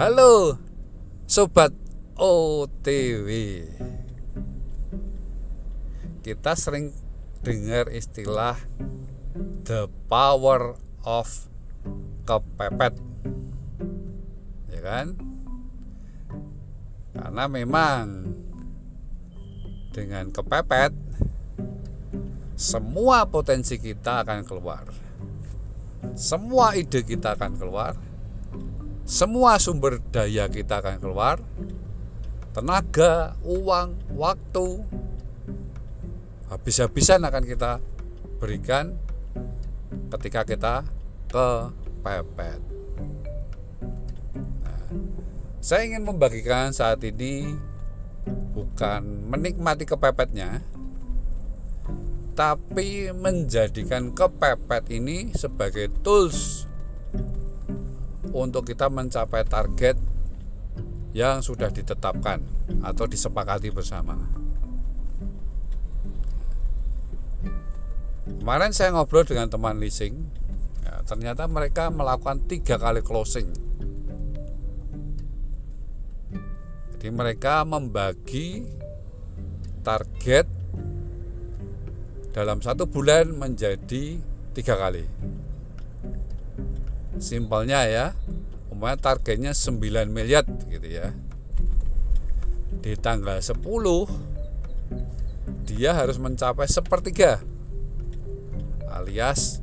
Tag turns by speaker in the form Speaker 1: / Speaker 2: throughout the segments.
Speaker 1: Halo Sobat OTW Kita sering dengar istilah The power of kepepet. Ya kan? Karena memang Dengan kepepet Semua potensi kita akan keluar. Semua ide kita akan keluar semua sumber daya kita akan keluar. Tenaga, uang, waktu habis-habisan akan kita berikan ketika kita kepepet. Nah, saya ingin membagikan saat ini bukan menikmati kepepetnya tapi menjadikan kepepet ini sebagai tools untuk kita mencapai target yang sudah ditetapkan atau disepakati bersama. Kemarin saya ngobrol dengan teman leasing, ya, ternyata mereka melakukan tiga kali closing. Jadi mereka membagi target dalam satu bulan menjadi tiga kali simpelnya ya umpamanya targetnya 9 miliar gitu ya. Di tanggal 10 dia harus mencapai sepertiga alias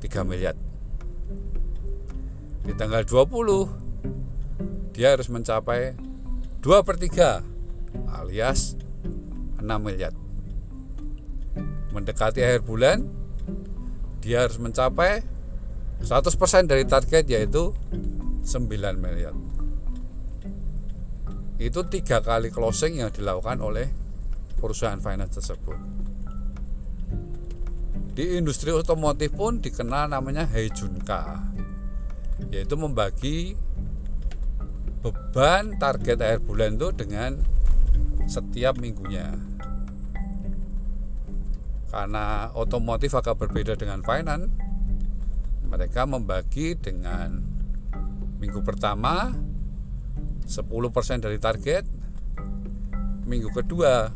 Speaker 1: 3 miliar. Di tanggal 20 dia harus mencapai 2 per 3 alias 6 miliar. Mendekati akhir bulan dia harus mencapai 100% dari target yaitu 9 miliar. Itu tiga kali closing yang dilakukan oleh perusahaan finance tersebut. Di industri otomotif pun dikenal namanya Heijunka yaitu membagi beban target akhir bulan itu dengan setiap minggunya. Karena otomotif agak berbeda dengan finance mereka membagi dengan minggu pertama 10% dari target. Minggu kedua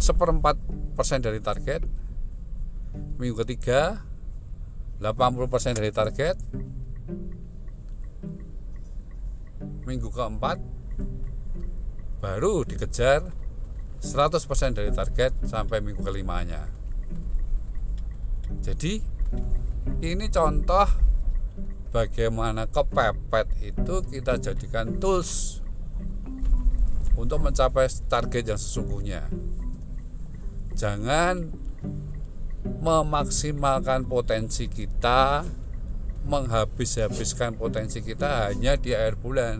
Speaker 1: seperempat persen dari target. Minggu ketiga 80% dari target. Minggu keempat baru dikejar 100% dari target sampai minggu kelimanya. Jadi ini contoh bagaimana kepepet itu kita jadikan tools untuk mencapai target yang sesungguhnya. Jangan memaksimalkan potensi kita menghabis-habiskan potensi kita hanya di akhir bulan.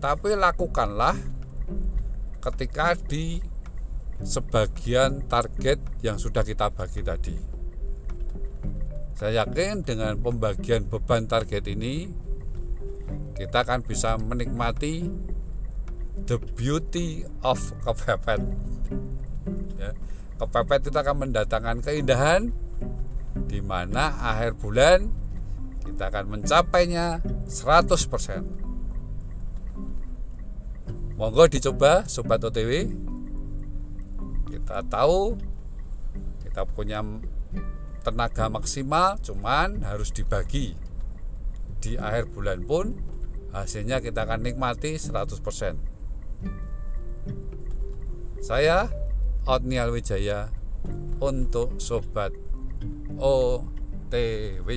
Speaker 1: Tapi lakukanlah ketika di sebagian target yang sudah kita bagi tadi saya yakin dengan pembagian beban target ini kita akan bisa menikmati the beauty of kepepet. Ya, kepepet itu akan mendatangkan keindahan di mana akhir bulan kita akan mencapainya 100%. Monggo dicoba sobat OTW. Kita tahu kita punya tenaga maksimal cuman harus dibagi. Di akhir bulan pun hasilnya kita akan nikmati 100% saya Otnial Wijaya untuk Sobat OTW